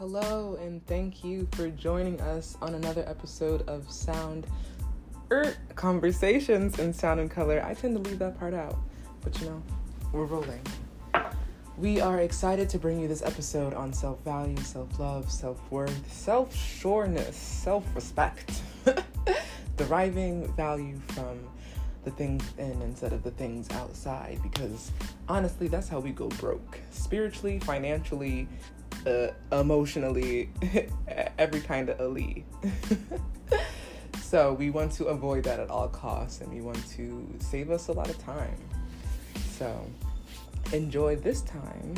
Hello, and thank you for joining us on another episode of Sound er, Conversations in Sound and Color. I tend to leave that part out, but you know, we're rolling. We are excited to bring you this episode on self value, self love, self worth, self sureness, self respect, deriving value from the things in instead of the things outside because honestly that's how we go broke spiritually financially uh, emotionally every kind of ali so we want to avoid that at all costs and we want to save us a lot of time. So enjoy this time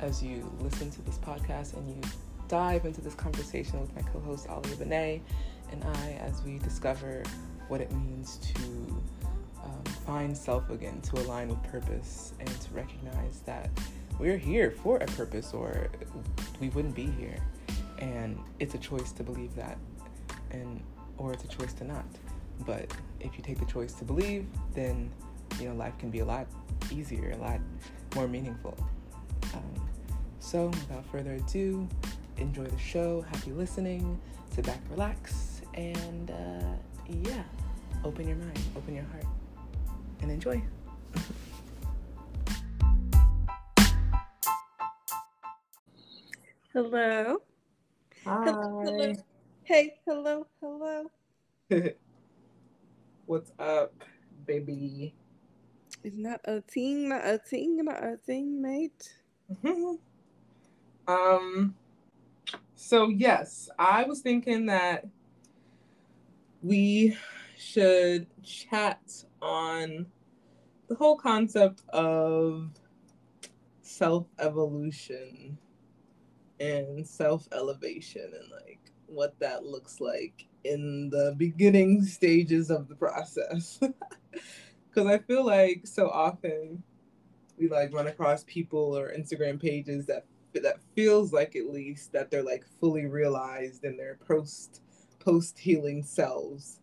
as you listen to this podcast and you dive into this conversation with my co-host Alia Benet and I as we discover what it means to um, find self again, to align with purpose, and to recognize that we're here for a purpose or we wouldn't be here. And it's a choice to believe that, and or it's a choice to not. But if you take the choice to believe, then you know life can be a lot easier, a lot more meaningful. Um, so, without further ado, enjoy the show. Happy listening. Sit back, relax, and uh, yeah, open your mind, open your heart and enjoy. Hello. Hi. Hello. Hey, hello, hello. What's up, baby? It's not a thing, not a thing, not a thing, mate. um. So yes, I was thinking that we should chat on the whole concept of self evolution and self elevation and like what that looks like in the beginning stages of the process. Because I feel like so often we like run across people or Instagram pages that that feels like at least that they're like fully realized in their post post healing selves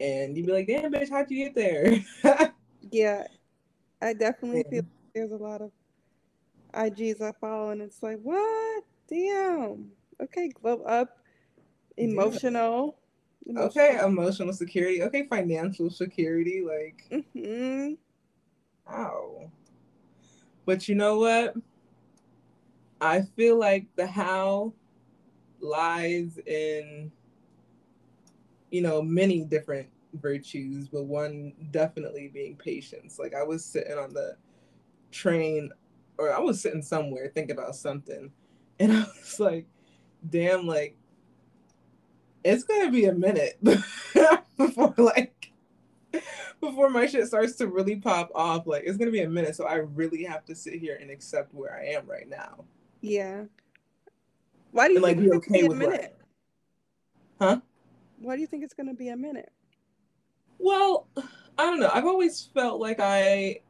and you'd be like, "Damn, bitch, how'd you get there?" yeah, I definitely yeah. feel there's a lot of IGs I follow, and it's like, what? Damn. Okay, glow up, emotional. Yeah. emotional. Okay, emotional security. Okay, financial security. Like, mm-hmm. Wow. But you know what? I feel like the how lies in you know, many different virtues, but one definitely being patience. Like I was sitting on the train or I was sitting somewhere thinking about something and I was like, damn, like it's gonna be a minute before like before my shit starts to really pop off. Like it's gonna be a minute. So I really have to sit here and accept where I am right now. Yeah. Why do you and, like be okay with a minute? Huh? Why do you think it's to be a minute? Well, I don't know. I've always felt like I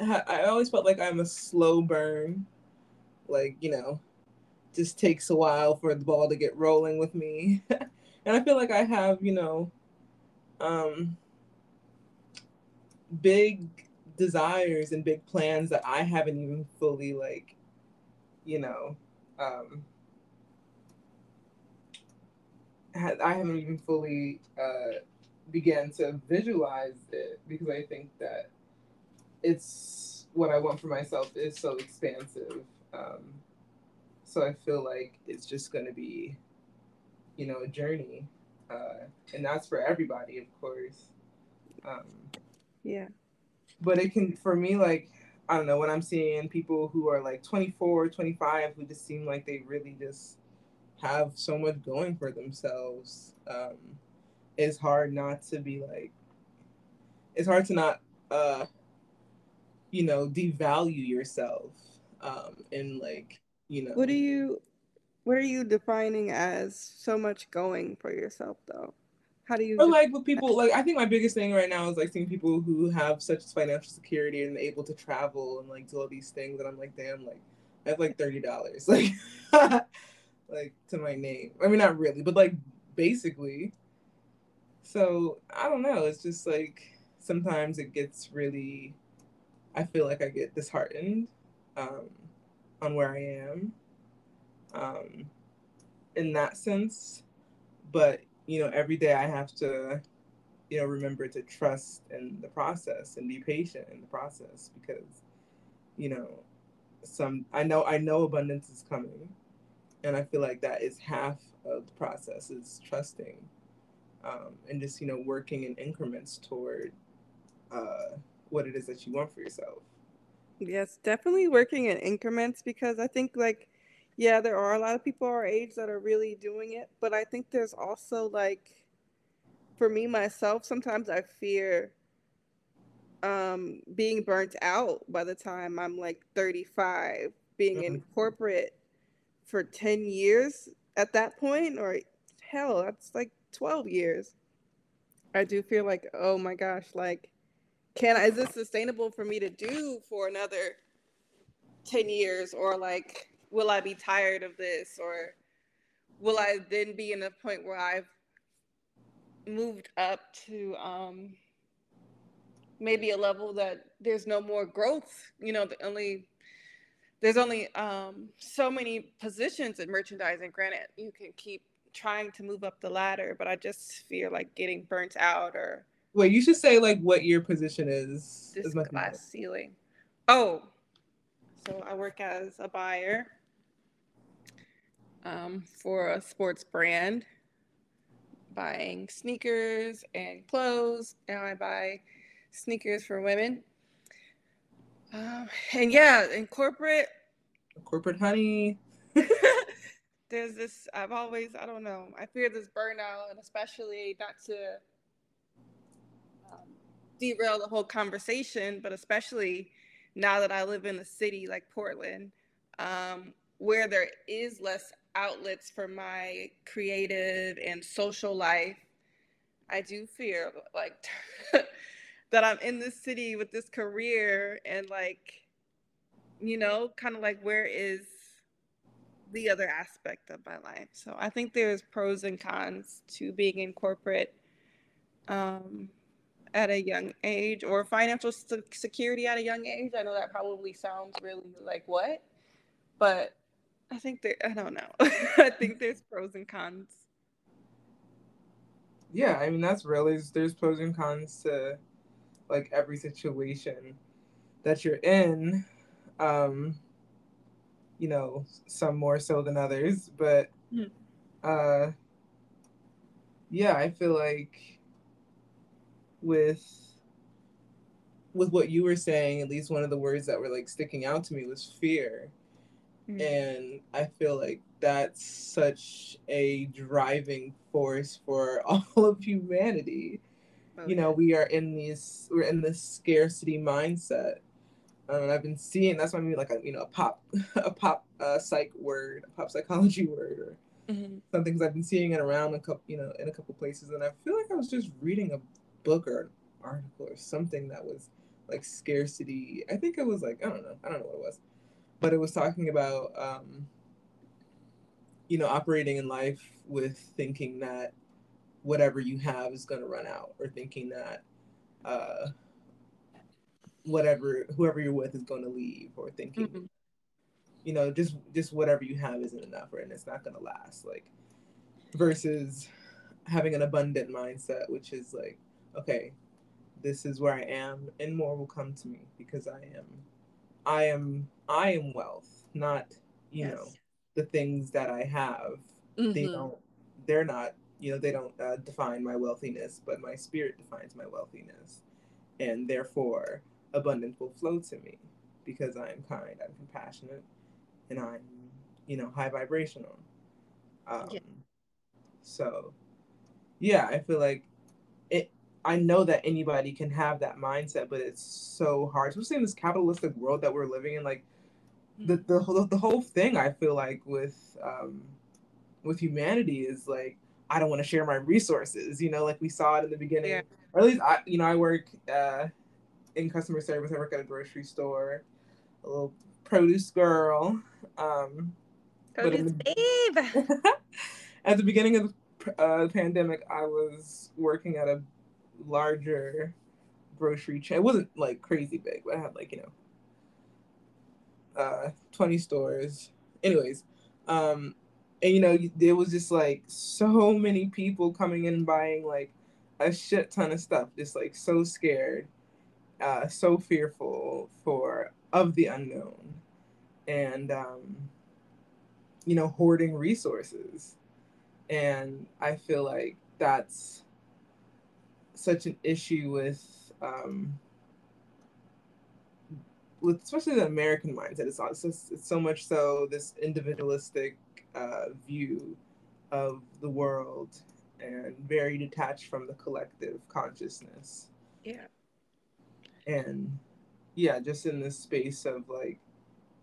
I always felt like I'm a slow burn. Like, you know, just takes a while for the ball to get rolling with me. and I feel like I have, you know, um big desires and big plans that I haven't even fully like, you know, um I haven't even fully uh, began to visualize it because I think that it's what I want for myself is so expansive. Um, so I feel like it's just going to be, you know, a journey, uh, and that's for everybody, of course. Um, yeah. But it can, for me, like I don't know, when I'm seeing people who are like 24, 25, who just seem like they really just have so much going for themselves, um, it's hard not to be like, it's hard to not, uh, you know, devalue yourself, um, and like, you know. What do you, what are you defining as so much going for yourself though? How do you? Or like with people, like I think my biggest thing right now is like seeing people who have such financial security and able to travel and like do all these things, and I'm like, damn, like I have like thirty dollars, like like to my name. I mean, not really, but like basically. So I don't know. It's just like sometimes it gets really. I feel like I get disheartened um, on where I am, um, in that sense. But you know, every day I have to, you know, remember to trust in the process and be patient in the process because, you know, some I know I know abundance is coming, and I feel like that is half of the process is trusting, um, and just you know working in increments toward uh, what it is that you want for yourself. Yes, definitely working in increments because I think like yeah, there are a lot of people our age that are really doing it, but I think there's also like for me myself, sometimes I fear um being burnt out by the time I'm like 35, being mm-hmm. in corporate for 10 years at that point or hell, that's like 12 years. I do feel like, oh my gosh, like can I, is this sustainable for me to do for another 10 years? Or like will I be tired of this? Or will I then be in a point where I've moved up to um maybe a level that there's no more growth? You know the only there's only um so many positions in merchandising. Granted you can keep trying to move up the ladder but i just feel like getting burnt out or Wait, you should say like what your position is. This glass ceiling. Oh, so I work as a buyer um, for a sports brand, buying sneakers and clothes. Now I buy sneakers for women. Um, and yeah, in corporate, corporate honey. there's this. I've always, I don't know. I fear this burnout, and especially not to derail the whole conversation, but especially now that I live in a city like Portland, um, where there is less outlets for my creative and social life, I do fear like that I'm in this city with this career and like, you know, kind of like where is the other aspect of my life? So I think there's pros and cons to being in corporate. Um, at a young age or financial security at a young age. I know that probably sounds really like what, but I think there, I don't know. I think there's pros and cons. Yeah, I mean, that's really, there's pros and cons to like every situation that you're in. Um, you know, some more so than others, but mm-hmm. uh, yeah, I feel like with with what you were saying, at least one of the words that were like sticking out to me was fear. Mm-hmm. And I feel like that's such a driving force for all of humanity. Okay. You know, we are in these we're in this scarcity mindset. Um, and I've been seeing that's why I mean like a you know a pop a pop uh, psych word, a pop psychology word, or mm-hmm. some things I've been seeing it around a couple you know in a couple places, and I feel like I was just reading a book or an article or something that was like scarcity. I think it was like I don't know, I don't know what it was, but it was talking about um, you know operating in life with thinking that whatever you have is going to run out, or thinking that uh, whatever whoever you're with is going to leave, or thinking. Mm-hmm. You know, just just whatever you have isn't enough, or and it's not gonna last. Like, versus having an abundant mindset, which is like, okay, this is where I am, and more will come to me because I am, I am, I am wealth, not you yes. know the things that I have. Mm-hmm. They don't, they're not, you know, they don't uh, define my wealthiness, but my spirit defines my wealthiness, and therefore abundance will flow to me because I am kind, I'm compassionate, and I'm, you know, high vibrational. Um, yeah. So, yeah, I feel like I know that anybody can have that mindset, but it's so hard, especially in this capitalistic world that we're living in. Like the the whole the whole thing, I feel like with um, with humanity is like I don't want to share my resources. You know, like we saw it in the beginning, yeah. or at least I, you know, I work uh, in customer service. I work at a grocery store, a little produce girl. Um, produce the, babe. at the beginning of the uh, pandemic, I was working at a larger grocery chain. It wasn't like crazy big, but I had like, you know, uh 20 stores. Anyways, Um, and you know, there was just like so many people coming in buying like a shit ton of stuff, just like so scared, uh, so fearful for of the unknown, and um, you know, hoarding resources. And I feel like that's such an issue with um, with especially the American mindset. It's, it's, just, it's so much so this individualistic uh, view of the world and very detached from the collective consciousness. Yeah. And yeah, just in this space of like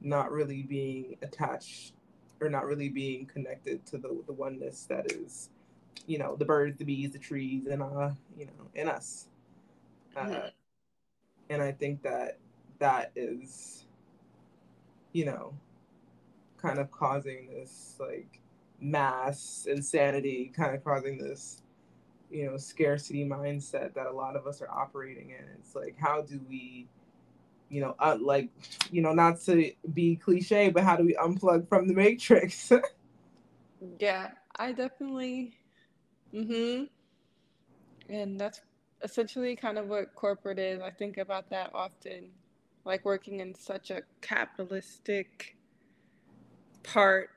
not really being attached or not really being connected to the, the oneness that is, you know, the birds, the bees, the trees, and uh, you know, in us. Uh, mm-hmm. And I think that that is, you know, kind of causing this like mass insanity, kind of causing this, you know, scarcity mindset that a lot of us are operating in. It's like, how do we, you know, uh, like, you know, not to be cliche, but how do we unplug from the matrix? yeah, I definitely. Mhm. And that's essentially kind of what corporate is. I think about that often, like working in such a capitalistic part,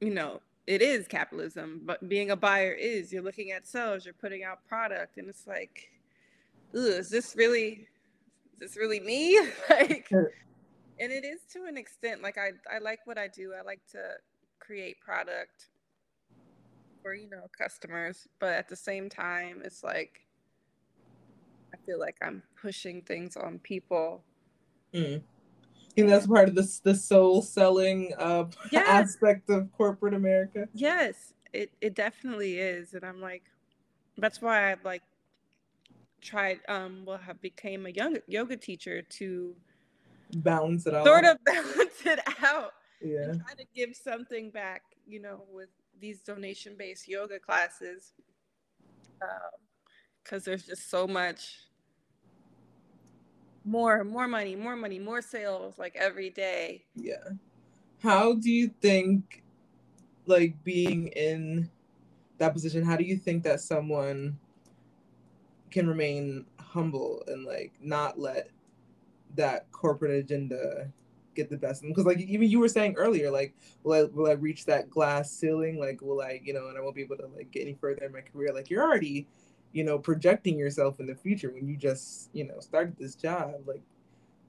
you know, it is capitalism, but being a buyer is you're looking at sales, you're putting out product, and it's like, is this really, is this really me? like, and it is to an extent. Like I, I like what I do. I like to create product for you know customers, but at the same time, it's like I feel like I'm pushing things on people. Mm think that's part of the the soul selling uh, yes. aspect of corporate America. Yes, it it definitely is, and I'm like, that's why I like tried um well have became a yoga yoga teacher to balance it out, sort of balance it out, yeah, and try to give something back, you know, with these donation based yoga classes, because um, there's just so much more more money more money more sales like every day. Yeah. How do you think like being in that position how do you think that someone can remain humble and like not let that corporate agenda get the best of them because like even you were saying earlier like will I, will I reach that glass ceiling like will I you know and I won't be able to like get any further in my career like you're already you know, projecting yourself in the future when you just, you know, started this job like,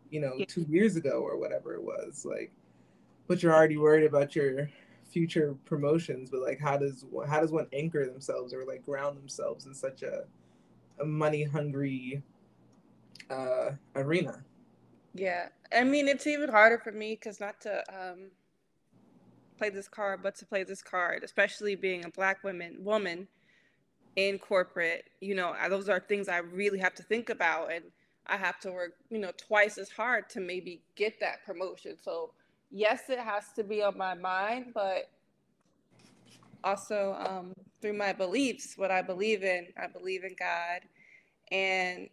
you know, yeah. two years ago or whatever it was. Like, but you're already worried about your future promotions. But like, how does how does one anchor themselves or like ground themselves in such a, a money hungry uh, arena? Yeah, I mean, it's even harder for me because not to um, play this card, but to play this card, especially being a black woman woman in corporate, you know, those are things I really have to think about. And I have to work, you know, twice as hard to maybe get that promotion. So, yes, it has to be on my mind, but also um, through my beliefs, what I believe in. I believe in God. And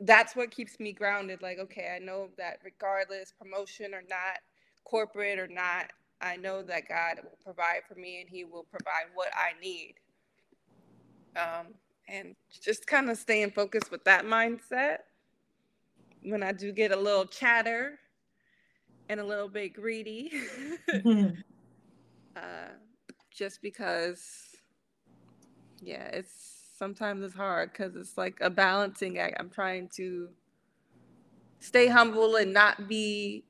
that's what keeps me grounded. Like, okay, I know that regardless, promotion or not, corporate or not, I know that God will provide for me and He will provide what I need um, and just kind of staying focused with that mindset when I do get a little chatter and a little bit greedy. uh, just because, yeah, it's sometimes it's hard because it's like a balancing act. I'm trying to stay humble and not be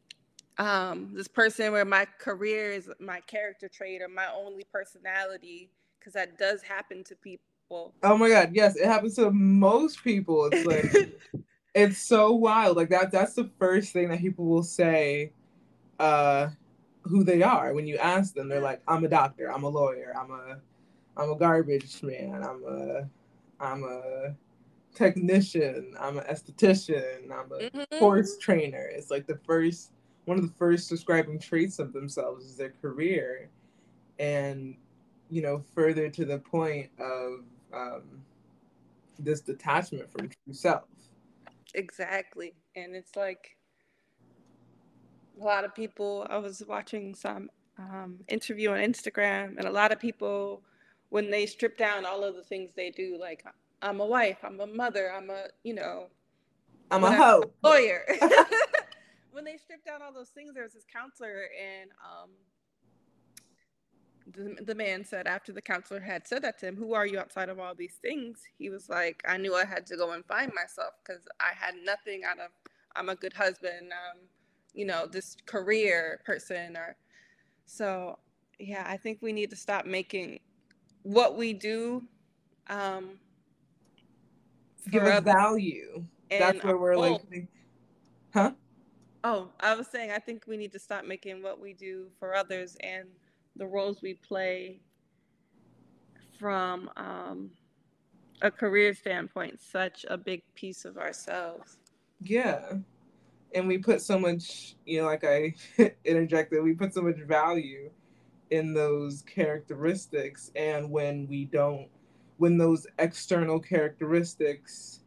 um, this person where my career is my character trait or my only personality because that does happen to people Oh my god, yes, it happens to most people. It's like it's so wild. Like that that's the first thing that people will say uh who they are when you ask them. They're like, I'm a doctor, I'm a lawyer, I'm a I'm a garbage man, I'm a I'm a technician, I'm an esthetician, I'm a mm-hmm. horse trainer. It's like the first one of the first describing traits of themselves is their career. And you know, further to the point of um, this detachment from true self. Exactly. And it's like a lot of people, I was watching some um, interview on Instagram, and a lot of people, when they strip down all of the things they do, like I'm a wife, I'm a mother, I'm a, you know, I'm a hoe, lawyer. when they strip down all those things, there was this counselor, and um, the, the man said after the counselor had said that to him, Who are you outside of all these things? He was like, I knew I had to go and find myself because I had nothing out of, I'm a good husband, um, you know, this career person. Or so, yeah, I think we need to stop making what we do um, give us value. That's where we're like, huh? Oh, I was saying, I think we need to stop making what we do for others and the roles we play from um, a career standpoint such a big piece of ourselves. Yeah. And we put so much, you know, like I interjected, we put so much value in those characteristics. And when we don't, when those external characteristics,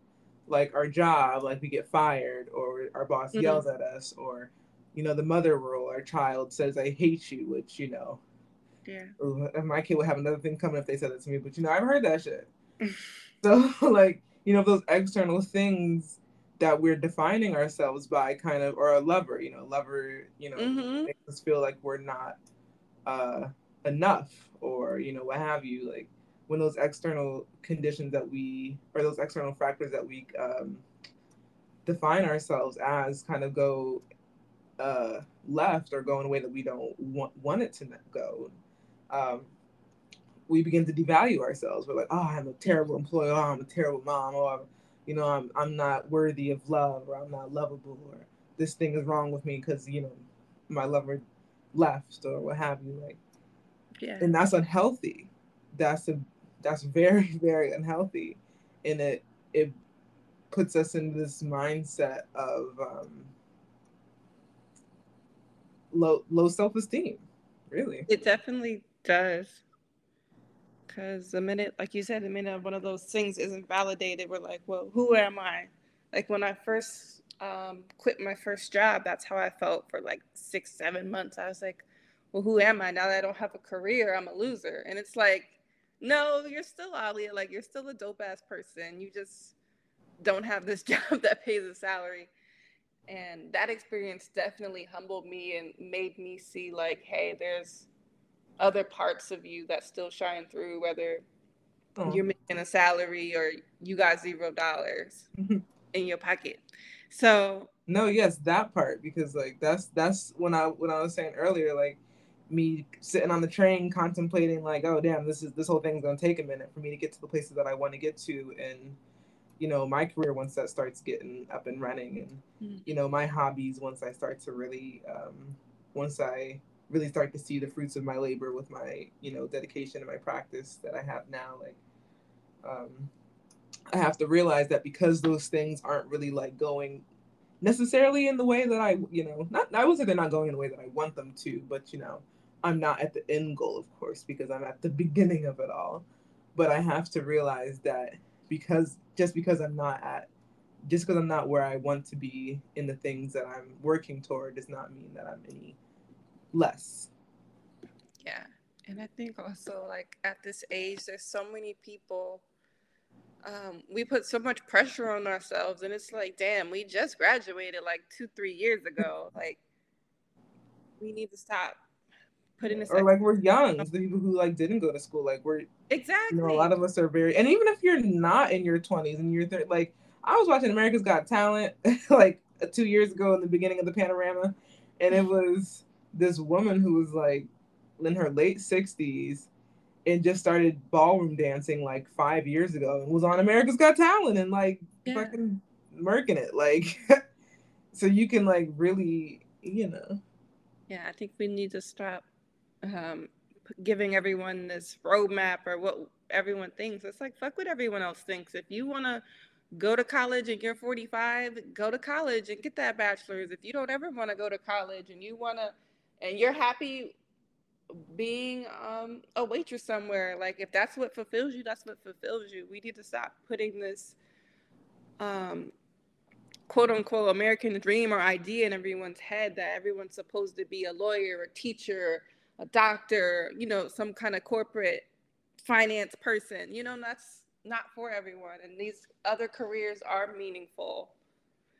like our job, like we get fired or our boss mm-hmm. yells at us, or, you know, the mother rule our child says, I hate you, which, you know, yeah. my kid would have another thing coming if they said that to me, but you know, I've heard that shit. so like, you know, those external things that we're defining ourselves by kind of or a lover, you know, lover, you know, mm-hmm. makes us feel like we're not uh enough or, you know, what have you, like when those external conditions that we or those external factors that we um define ourselves as kind of go uh left or go in a way that we don't want, want it to go um, we begin to devalue ourselves. We're like, oh, I'm a terrible employee. Oh, I'm a terrible mom. Oh, you know, I'm I'm not worthy of love, or I'm not lovable, or this thing is wrong with me because you know my lover left, or what have you. Like, yeah, and that's unhealthy. That's a that's very very unhealthy, and it it puts us in this mindset of um, low low self esteem. Really, it definitely does. Because the minute, like you said, the minute one of those things isn't validated, we're like, well, who am I? Like when I first um, quit my first job, that's how I felt for like six, seven months. I was like, well, who am I now that I don't have a career? I'm a loser. And it's like, no, you're still Alia. Like you're still a dope ass person. You just don't have this job that pays a salary. And that experience definitely humbled me and made me see like, hey, there's other parts of you that still shine through, whether oh. you're making a salary or you got zero dollars mm-hmm. in your pocket. So no, yes, that part because like that's that's when I when I was saying earlier, like me sitting on the train contemplating like, oh damn, this is this whole thing's gonna take a minute for me to get to the places that I want to get to and you know my career once that starts getting up and running and mm. you know my hobbies once I start to really um once I really start to see the fruits of my labor with my you know dedication and my practice that I have now like um I have to realize that because those things aren't really like going necessarily in the way that I you know not I would say they're not going in the way that I want them to but you know I'm not at the end goal of course because I'm at the beginning of it all but I have to realize that because just because I'm not at just because I'm not where I want to be in the things that I'm working toward does not mean that I'm any less. Yeah. And I think also like at this age there's so many people um, we put so much pressure on ourselves and it's like damn we just graduated like two three years ago. Like we need to stop putting this or like we're young the people who like didn't go to school like we're exactly you know a lot of us are very and even if you're not in your 20s and you're thir- like i was watching america's got talent like two years ago in the beginning of the panorama and it was this woman who was like in her late 60s and just started ballroom dancing like five years ago and was on America's Got Talent and like yeah. fucking murking it. Like, so you can like really, you know. Yeah, I think we need to stop um, giving everyone this roadmap or what everyone thinks. It's like, fuck what everyone else thinks. If you want to go to college and you're 45, go to college and get that bachelor's. If you don't ever want to go to college and you want to, and you're happy being um, a waitress somewhere, like if that's what fulfills you, that's what fulfills you. We need to stop putting this um, quote unquote American dream or idea in everyone's head that everyone's supposed to be a lawyer, a teacher, a doctor, you know, some kind of corporate finance person. You know, that's not for everyone. And these other careers are meaningful.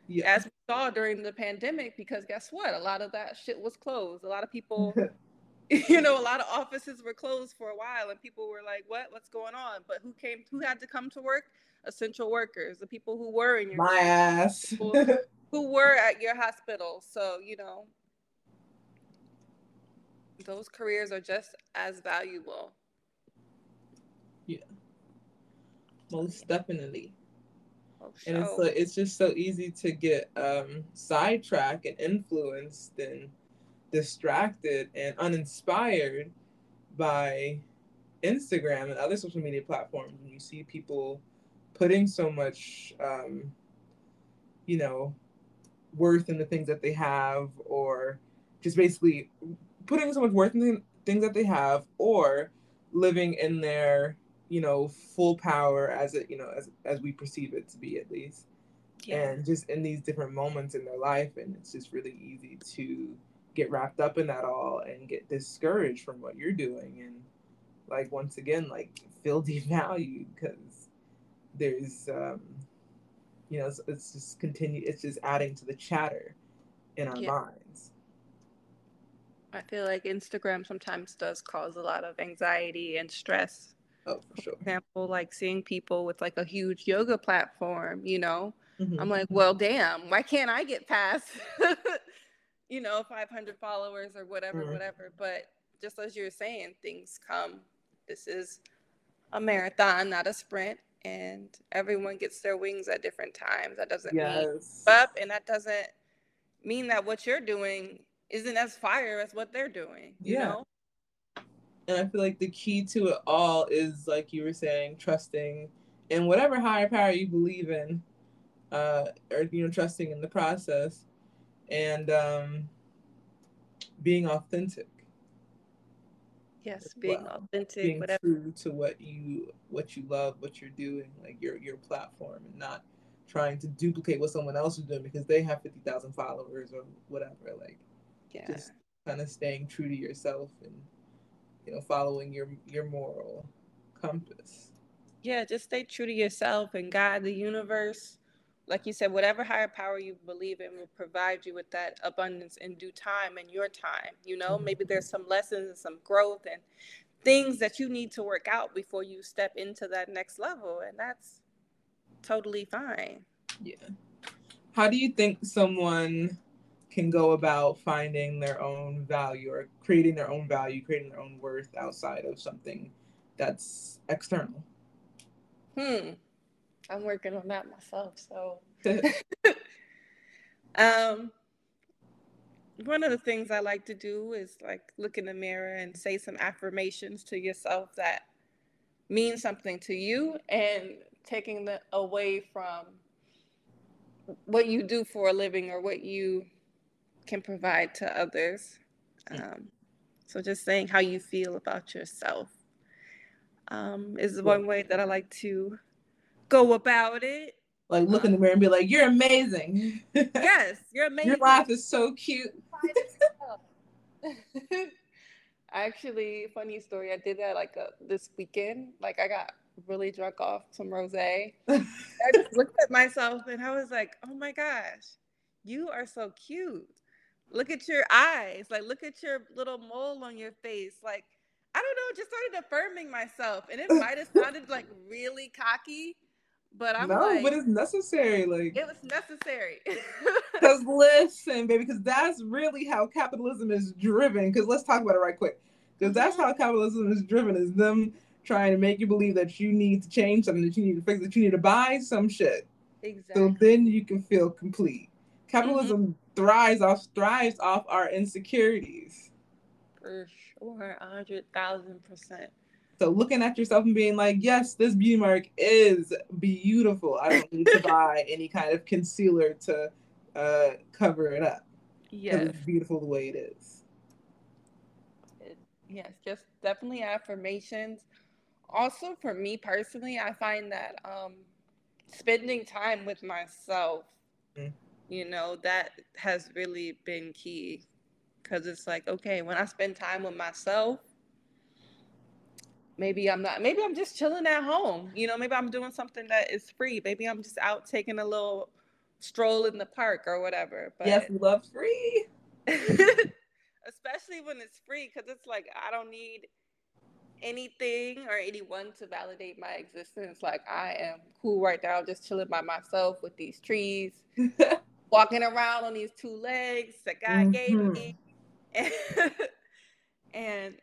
Yeah. As we saw during the pandemic, because guess what? A lot of that shit was closed. A lot of people, you know, a lot of offices were closed for a while and people were like, what? What's going on? But who came, who had to come to work? Essential workers, the people who were in your my ass, who were at your hospital. So, you know, those careers are just as valuable. Yeah. Most definitely. Oh, and it's like, it's just so easy to get um, sidetracked and influenced and distracted and uninspired by Instagram and other social media platforms. And you see people putting so much, um, you know, worth in the things that they have, or just basically putting so much worth in the things that they have, or living in their you know full power as it you know as as we perceive it to be at least yeah. and just in these different moments in their life and it's just really easy to get wrapped up in that all and get discouraged from what you're doing and like once again like feel devalued because there's um you know it's, it's, just continue it's just adding to the chatter in our yeah. minds i feel like instagram sometimes does cause a lot of anxiety and stress Oh, for sure. For example, like seeing people with like a huge yoga platform, you know, mm-hmm. I'm like, well, damn, why can't I get past, you know, 500 followers or whatever, mm-hmm. whatever. But just as you're saying, things come. This is a marathon, not a sprint, and everyone gets their wings at different times. That doesn't yes. mean up, and that doesn't mean that what you're doing isn't as fire as what they're doing. You yeah. know? And I feel like the key to it all is like you were saying, trusting in whatever higher power you believe in, uh, or you know, trusting in the process, and um, being authentic. Yes, being well. authentic, being whatever. true to what you what you love, what you're doing, like your your platform, and not trying to duplicate what someone else is doing because they have fifty thousand followers or whatever. Like, yeah. just kind of staying true to yourself and you know, following your your moral compass. Yeah, just stay true to yourself and God, the universe. Like you said, whatever higher power you believe in will provide you with that abundance in due time and your time. You know, mm-hmm. maybe there's some lessons and some growth and things that you need to work out before you step into that next level. And that's totally fine. Yeah. How do you think someone can go about finding their own value or creating their own value, creating their own worth outside of something that's external. Hmm. I'm working on that myself. So, um, one of the things I like to do is like look in the mirror and say some affirmations to yourself that mean something to you and taking the away from what you do for a living or what you can provide to others. Um, so just saying how you feel about yourself um, is one way that I like to go about it. Like look in the mirror and be like, "You're amazing." yes, you're amazing. Your laugh is so cute. Actually, funny story. I did that like uh, this weekend. Like I got really drunk off some rosé. I just looked at myself and I was like, "Oh my gosh, you are so cute." Look at your eyes. Like, look at your little mole on your face. Like, I don't know, just started affirming myself. And it might have sounded like really cocky, but I'm no, like, but it's necessary. Like, it was necessary. Because listen, baby, because that's really how capitalism is driven. Because let's talk about it right quick. Because that's mm-hmm. how capitalism is driven is them trying to make you believe that you need to change something, that you need to fix, that you need to buy some shit. Exactly. So then you can feel complete. Capitalism mm-hmm thrives off thrives off our insecurities. For sure, a hundred thousand percent. So looking at yourself and being like, yes, this beauty mark is beautiful. I don't need to buy any kind of concealer to uh, cover it up. Yes. It's beautiful the way it is. It, yes, just definitely affirmations. Also, for me personally, I find that um, spending time with myself mm you know that has really been key because it's like, okay, when I spend time with myself, maybe I'm not, maybe I'm just chilling at home. You know, maybe I'm doing something that is free. Maybe I'm just out taking a little stroll in the park or whatever. But yes, love free. Especially when it's free, because it's like I don't need anything or anyone to validate my existence. Like I am cool right now, just chilling by myself with these trees, walking around on these two legs that God mm-hmm. gave me. And, and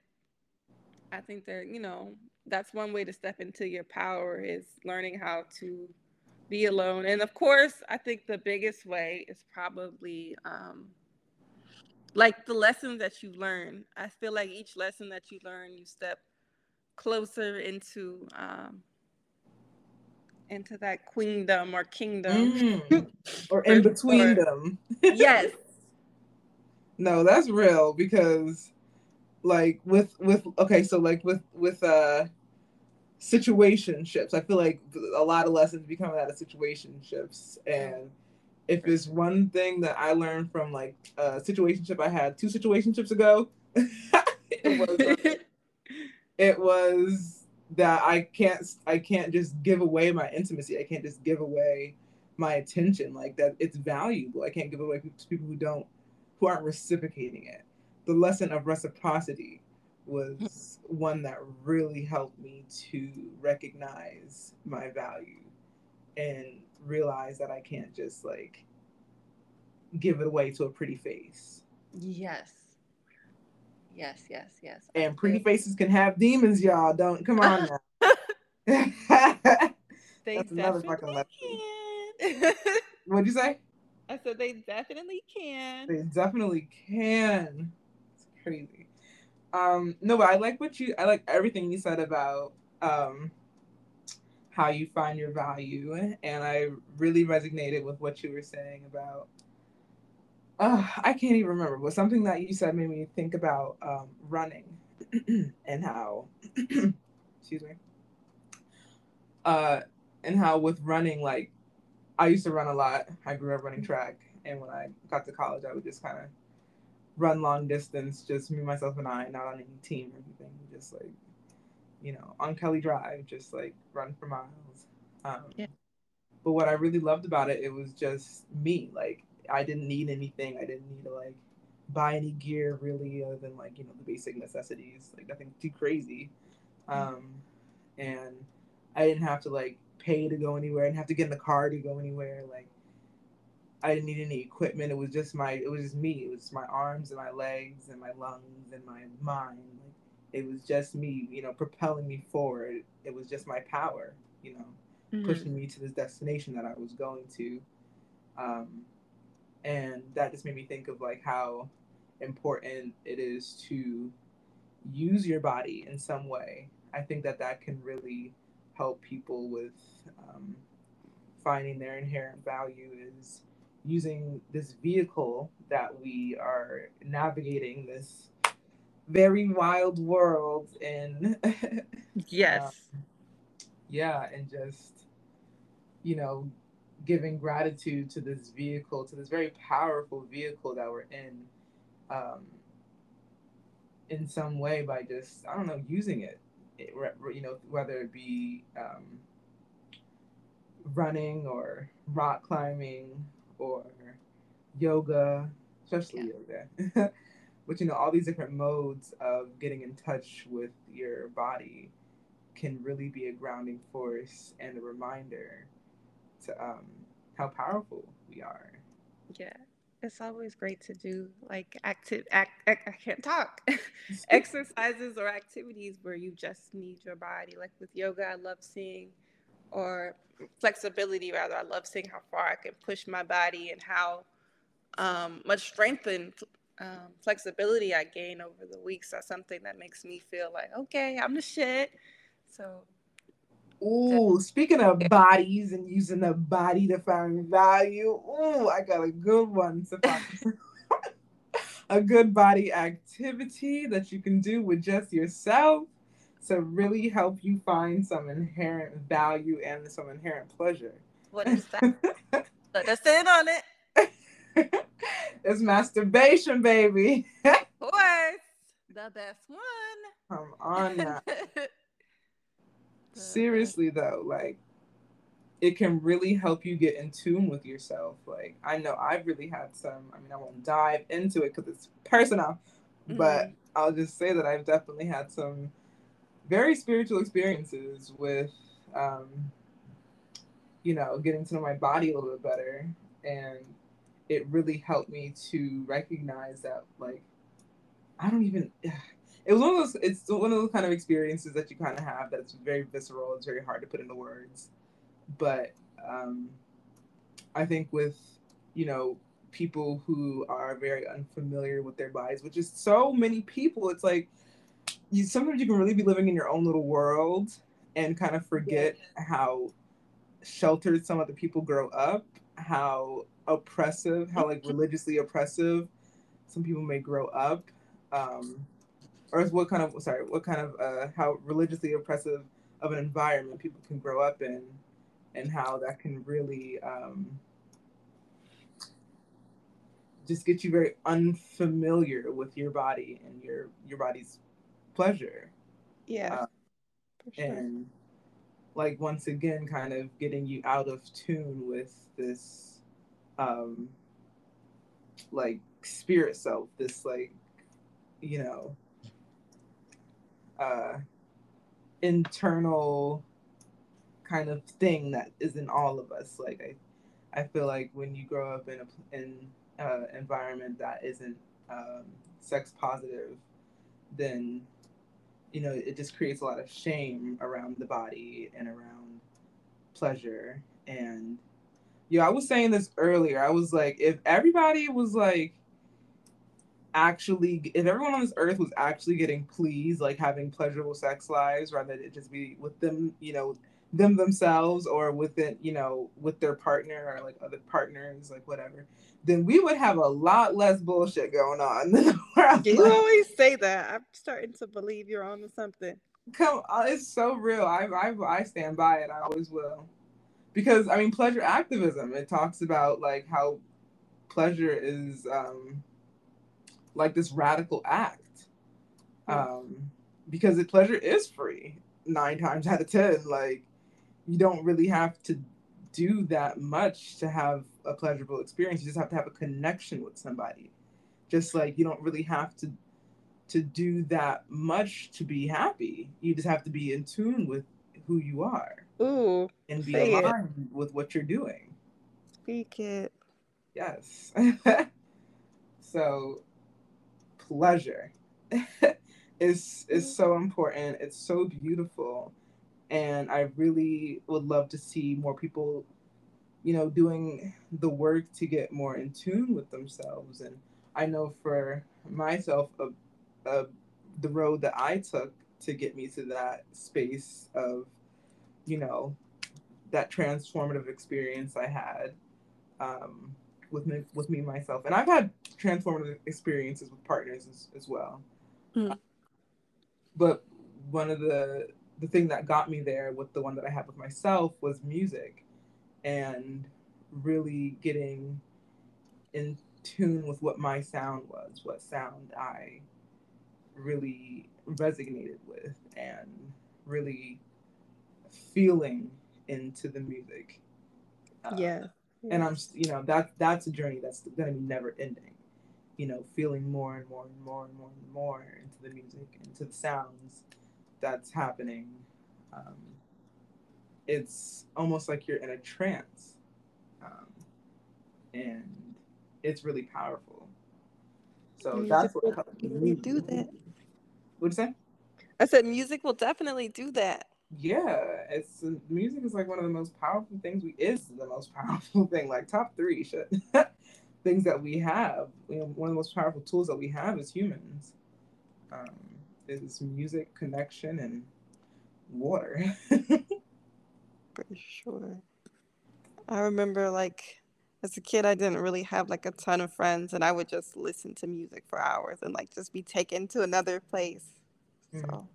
I think that, you know, that's one way to step into your power is learning how to be alone. And of course, I think the biggest way is probably um, like the lessons that you learn. I feel like each lesson that you learn, you step closer into um, into that queendom or kingdom mm. or in between them. yes. No, that's real because like with with okay, so like with with uh situationships, I feel like a lot of lessons become out of situationships and if there's one thing that I learned from like a situationship I had two situationships ago, it was uh, it was that I can't I can't just give away my intimacy. I can't just give away my attention like that. It's valuable. I can't give away to people who don't who aren't reciprocating it. The lesson of reciprocity was hmm. one that really helped me to recognize my value and realize that I can't just like give it away to a pretty face. Yes. Yes, yes, yes. And pretty faces can have demons, y'all. Don't come on now. they That's another fucking lesson. What'd you say? I said they definitely can. They definitely can. Crazy. Um, no, but I like what you I like everything you said about um how you find your value and I really resonated with what you were saying about uh, I can't even remember, but something that you said made me think about um, running and how, excuse me, uh, and how with running, like, I used to run a lot. I grew up running track, and when I got to college, I would just kind of run long distance, just me, myself, and I, not on any team or anything, just like, you know, on Kelly Drive, just like run for miles. Um, yeah. But what I really loved about it, it was just me. Like I didn't need anything. I didn't need to like buy any gear really other than like, you know, the basic necessities, like nothing too crazy. Um, and I didn't have to like pay to go anywhere. I didn't have to get in the car to go anywhere. Like I didn't need any equipment. It was just my it was just me. It was my arms and my legs and my lungs and my mind. It was just me, you know, propelling me forward. It was just my power, you know, mm-hmm. pushing me to this destination that I was going to. Um, and that just made me think of like how important it is to use your body in some way i think that that can really help people with um, finding their inherent value is using this vehicle that we are navigating this very wild world in. Yes. Um, yeah and just you know giving gratitude to this vehicle, to this very powerful vehicle that we're in, um, in some way by just I don't know using it, it you know whether it be um, running or rock climbing or yoga, especially yeah. yoga. but you know all these different modes of getting in touch with your body can really be a grounding force and a reminder to um, how powerful we are. Yeah, it's always great to do like active act, act I can't talk exercises or activities where you just need your body. Like with yoga, I love seeing or flexibility rather. I love seeing how far I can push my body and how um, much strength and um, flexibility I gain over the weeks. That's something that makes me feel like okay, I'm the shit. So Ooh, speaking of bodies and using the body to find value, ooh, I got a good one to find. a good body activity that you can do with just yourself to really help you find some inherent value and some inherent pleasure. What is that? Let us in on it. it's masturbation, baby. of course, the best one. Come on now. Seriously though, like it can really help you get in tune with yourself. Like I know I've really had some. I mean, I won't dive into it because it's personal, mm-hmm. but I'll just say that I've definitely had some very spiritual experiences with, um, you know, getting to know my body a little bit better, and it really helped me to recognize that, like, I don't even. It was one of those. It's one of those kind of experiences that you kind of have that's very visceral. It's very hard to put into words but um, I think with you know people who are very unfamiliar with their bodies, which is so many people, it's like you sometimes you can really be living in your own little world and kind of forget yeah. how sheltered some of the people grow up, how oppressive, how like religiously oppressive some people may grow up. Um, or what kind of sorry, what kind of uh, how religiously oppressive of an environment people can grow up in and how that can really um, just get you very unfamiliar with your body and your your body's pleasure. Yeah. Uh, sure. And like once again, kind of getting you out of tune with this, um, like spirit self, this like, you know, uh, internal kind of thing that is in all of us. Like I, I feel like when you grow up in a in uh, environment that isn't um, sex positive, then you know it just creates a lot of shame around the body and around pleasure. And yeah, I was saying this earlier. I was like, if everybody was like actually if everyone on this earth was actually getting pleased like having pleasurable sex lives rather than it just be with them you know them themselves or with it, you know, with their partner or like other partners, like whatever, then we would have a lot less bullshit going on. you always say that. I'm starting to believe you're on to something. Come, it's so real. I, I I stand by it. I always will, because I mean, pleasure activism. It talks about like how pleasure is um like this radical act, um, because it, pleasure is free nine times out of ten. Like you don't really have to do that much to have a pleasurable experience. You just have to have a connection with somebody. Just like you don't really have to to do that much to be happy. You just have to be in tune with who you are. Ooh. And be aligned it. with what you're doing. Speak it. Yes. so pleasure is is so important. It's so beautiful and I really would love to see more people, you know, doing the work to get more in tune with themselves. And I know for myself, uh, uh, the road that I took to get me to that space of, you know, that transformative experience I had um, with me, with me myself, and I've had transformative experiences with partners as, as well. Mm. But one of the the thing that got me there with the one that I had with myself was music and really getting in tune with what my sound was, what sound I really resonated with, and really feeling into the music. Uh, yeah. And I'm, you know, that that's a journey that's going to be never ending. You know, feeling more and more and more and more and more into the music, into the sounds, that's happening, um, it's almost like you're in a trance, um, and it's really powerful. So music that's what helped me do that. What'd you say? I said music will definitely do that. Yeah, it's music is like one of the most powerful things we is the most powerful thing, like top three shit things that we have. You know, one of the most powerful tools that we have as humans. Um, is music, connection, and water. For sure. I remember like as a kid I didn't really have like a ton of friends and I would just listen to music for hours and like just be taken to another place. Mm-hmm. So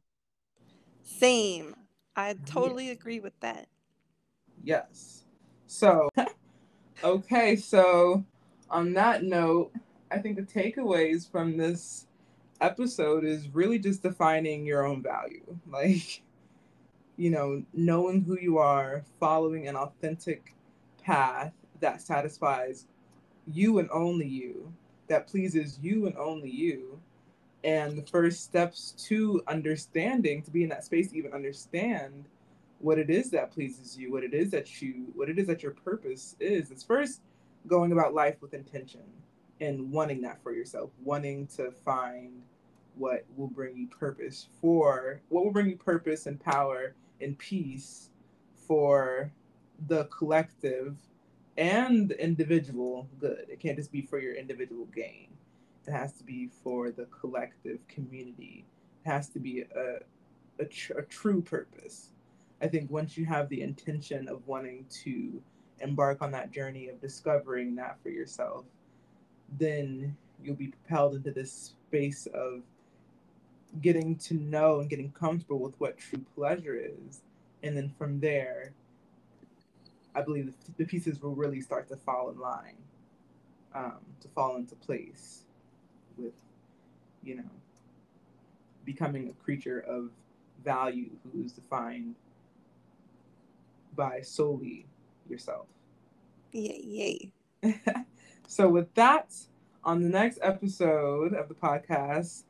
same. I totally yeah. agree with that. Yes. So okay, so on that note, I think the takeaways from this episode is really just defining your own value. Like, you know, knowing who you are, following an authentic path that satisfies you and only you, that pleases you and only you. And the first steps to understanding, to be in that space even understand what it is that pleases you, what it is that you, what it is that your purpose is. It's first going about life with intention and wanting that for yourself, wanting to find what will bring you purpose for what will bring you purpose and power and peace for the collective and the individual good. It can't just be for your individual gain. It has to be for the collective community. It has to be a, a, tr- a true purpose. I think once you have the intention of wanting to embark on that journey of discovering that for yourself, then you'll be propelled into this space of getting to know and getting comfortable with what true pleasure is. And then from there, I believe the pieces will really start to fall in line, um, to fall into place with, you know, becoming a creature of value who is defined by solely yourself. Yay, yay. so, with that, on the next episode of the podcast,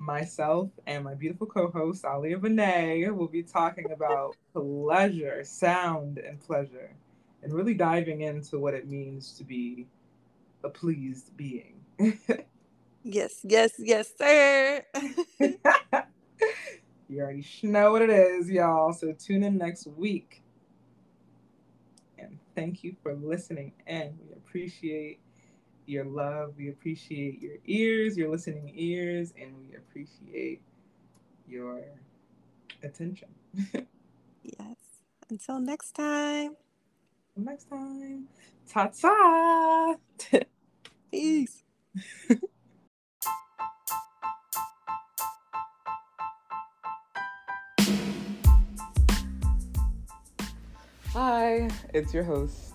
myself and my beautiful co-host Alia Benet will be talking about pleasure, sound, and pleasure, and really diving into what it means to be a pleased being. yes, yes, yes, sir. you already know what it is, y'all. So tune in next week. And thank you for listening and we appreciate your love. We appreciate your ears, your listening ears, and we appreciate your attention. yes. Until next time. Until next time. Ta ta. Peace. Hi, it's your host,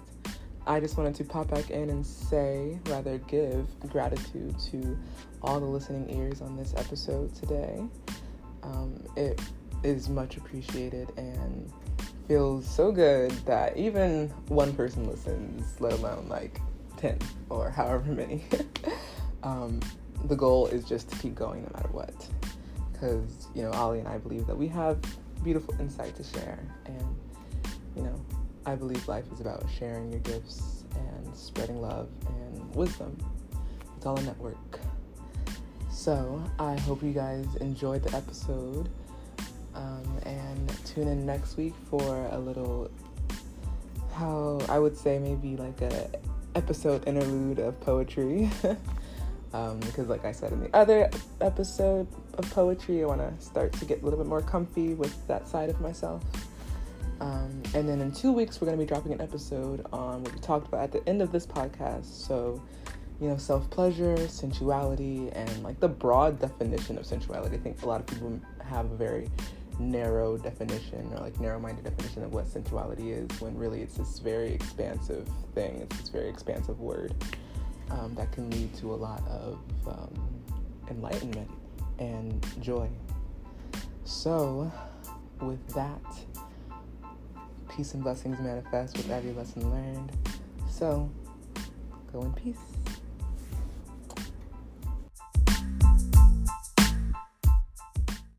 I just wanted to pop back in and say, rather give gratitude to all the listening ears on this episode today. Um, it is much appreciated and feels so good that even one person listens, let alone like 10 or however many. um, the goal is just to keep going no matter what. Because, you know, Ali and I believe that we have beautiful insight to share. And, you know, I believe life is about sharing your gifts and spreading love and wisdom. It's all a network. So I hope you guys enjoyed the episode. Um, and tune in next week for a little, how I would say maybe like a episode interlude of poetry. um, because, like I said in the other episode of poetry, I want to start to get a little bit more comfy with that side of myself. Um, and then in two weeks, we're going to be dropping an episode on what we talked about at the end of this podcast. So, you know, self pleasure, sensuality, and like the broad definition of sensuality. I think a lot of people have a very narrow definition or like narrow minded definition of what sensuality is when really it's this very expansive thing. It's this very expansive word um, that can lead to a lot of um, enlightenment and joy. So, with that, peace and blessings manifest with every lesson learned. So, go in peace.